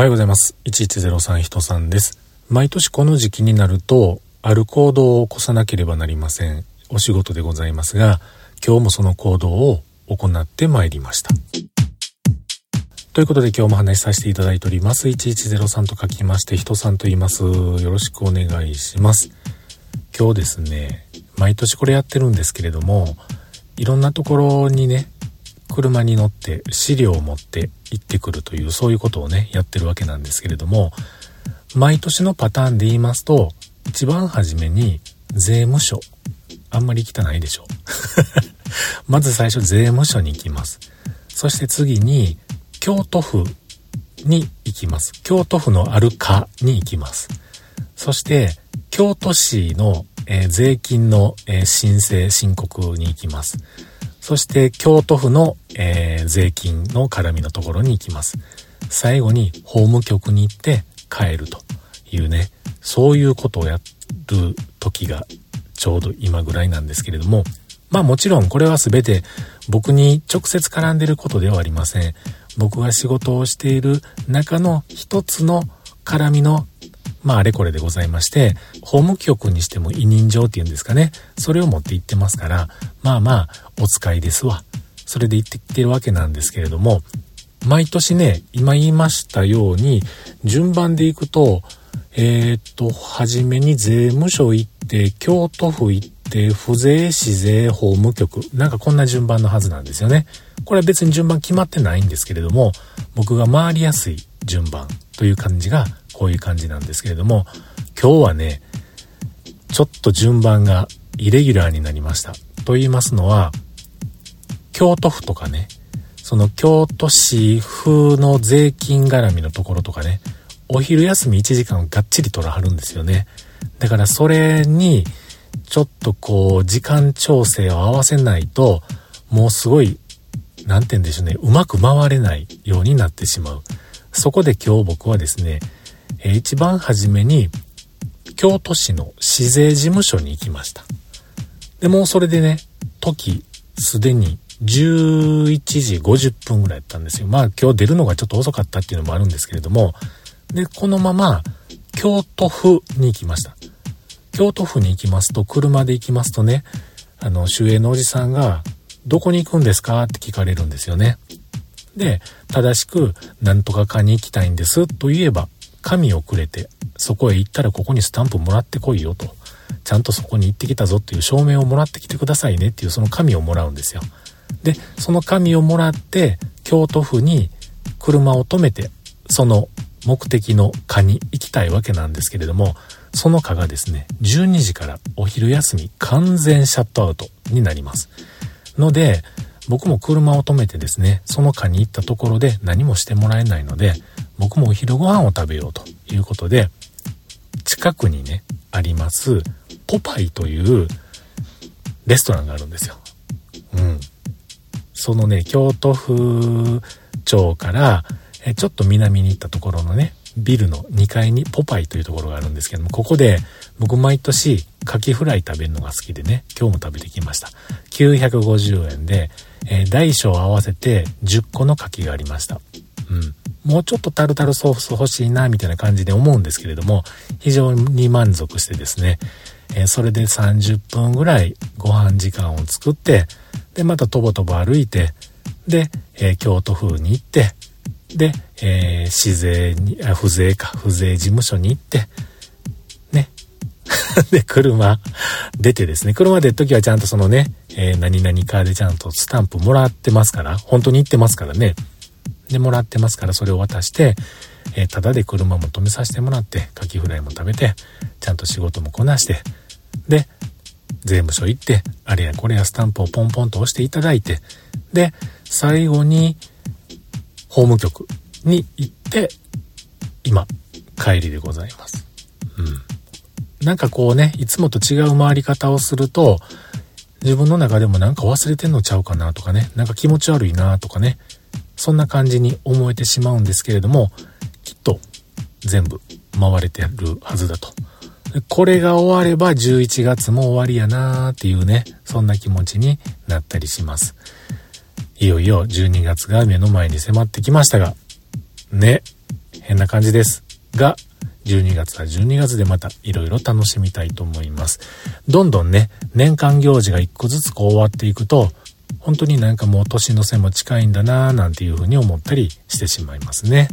おはようございます。1103人さんです。毎年この時期になると、ある行動を起こさなければなりません。お仕事でございますが、今日もその行動を行ってまいりました。ということで今日も話しさせていただいております。1103と書きまして、人さんと言います。よろしくお願いします。今日ですね、毎年これやってるんですけれども、いろんなところにね、車に乗って資料を持って行ってくるというそういうことをねやってるわけなんですけれども毎年のパターンで言いますと一番初めに税務署あんまり汚いでしょ。まず最初税務署に行きます。そして次に京都府に行きます。京都府のあるかに行きます。そして京都市の、税金の、申請申告に行きます。そして京都府の、えー、税金の絡みのところに行きます。最後に法務局に行って帰るというね、そういうことをやる時がちょうど今ぐらいなんですけれども、まあもちろんこれは全て僕に直接絡んでることではありません。僕が仕事をしている中の一つの絡みのまああれこれでございまして、法務局にしても委任状っていうんですかね、それを持って行ってますから、まあまあお使いですわ。それで行ってきてるわけなんですけれども、毎年ね、今言いましたように、順番で行くと、えー、っと、はじめに税務署行って、京都府行って、府税、市税、法務局。なんかこんな順番のはずなんですよね。これは別に順番決まってないんですけれども、僕が回りやすい順番という感じがこういう感じなんですけれども、今日はね、ちょっと順番がイレギュラーになりました。と言いますのは、京都府とかね、その京都市風の税金絡みのところとかね、お昼休み1時間をがっちり取らはるんですよね。だからそれに、ちょっとこう、時間調整を合わせないと、もうすごい、なんて言うんでしょうね、うまく回れないようになってしまう。そこで今日僕はですね、えー、一番初めに京都市の市税事務所に行きました。で、もうそれでね、時、すでに11時50分ぐらいやったんですよ。まあ今日出るのがちょっと遅かったっていうのもあるんですけれども、で、このまま京都府に行きました。京都府に行きますと、車で行きますとね、あの、守衛のおじさんが、どこに行くんですか？って聞かれるんですよね。で、正しく、なんとかかに行きたいんですと言えば、紙をくれて、そこへ行ったらここにスタンプもらってこいよと。ちゃんとそこに行ってきたぞっていう証明をもらってきてくださいねっていうその紙をもらうんですよ。で、その紙をもらって、京都府に車を止めて、その目的の課に行きたいわけなんですけれども、その課がですね、12時からお昼休み完全シャットアウトになります。ので、僕も車を止めてですね、その課に行ったところで何もしてもらえないので、僕もお昼ご飯を食べようということで、近くにね、あります、ポパイというレストランがあるんですよ。うん。そのね、京都府町から、えちょっと南に行ったところのね、ビルの2階にポパイというところがあるんですけども、ここで僕毎年カキフライ食べるのが好きでね、今日も食べてきました。950円で、えー、大小合わせて10個のカキがありました。うん。もうちょっとタルタルソース欲しいな、みたいな感じで思うんですけれども、非常に満足してですね、えー、それで30分ぐらいご飯時間を作って、で、またとぼとぼ歩いて、で、えー、京都風に行って、で、えー、市税に、あ、不税か、不税事務所に行って、ね。で、車出てですね、車出るときはちゃんとそのね、えー、何々カーでちゃんとスタンプもらってますから、本当に行ってますからね。でもらってますからそれを渡して、えー、ただで車も止めさせてもらってカキフライも食べてちゃんと仕事もこなしてで税務署行ってあれやこれやスタンプをポンポンと押していただいてで最後に法務局に行って今帰りでございます。うん。なんかこうね、いつもと違う回り方をすると、自分の中でもなんか忘れてんのちゃうかなとかね、なんか気持ち悪いなとかね、そんな感じに思えてしまうんですけれども、きっと全部回れてるはずだと。これが終われば11月も終わりやなーっていうね、そんな気持ちになったりします。いよいよ12月が目の前に迫ってきましたが、ね、変な感じです。が、12月は12月でまた色々楽しみたいと思います。どんどんね、年間行事が一個ずつこう終わっていくと、本当になんかもう年の瀬も近いんだなぁなんていうふうに思ったりしてしまいますね。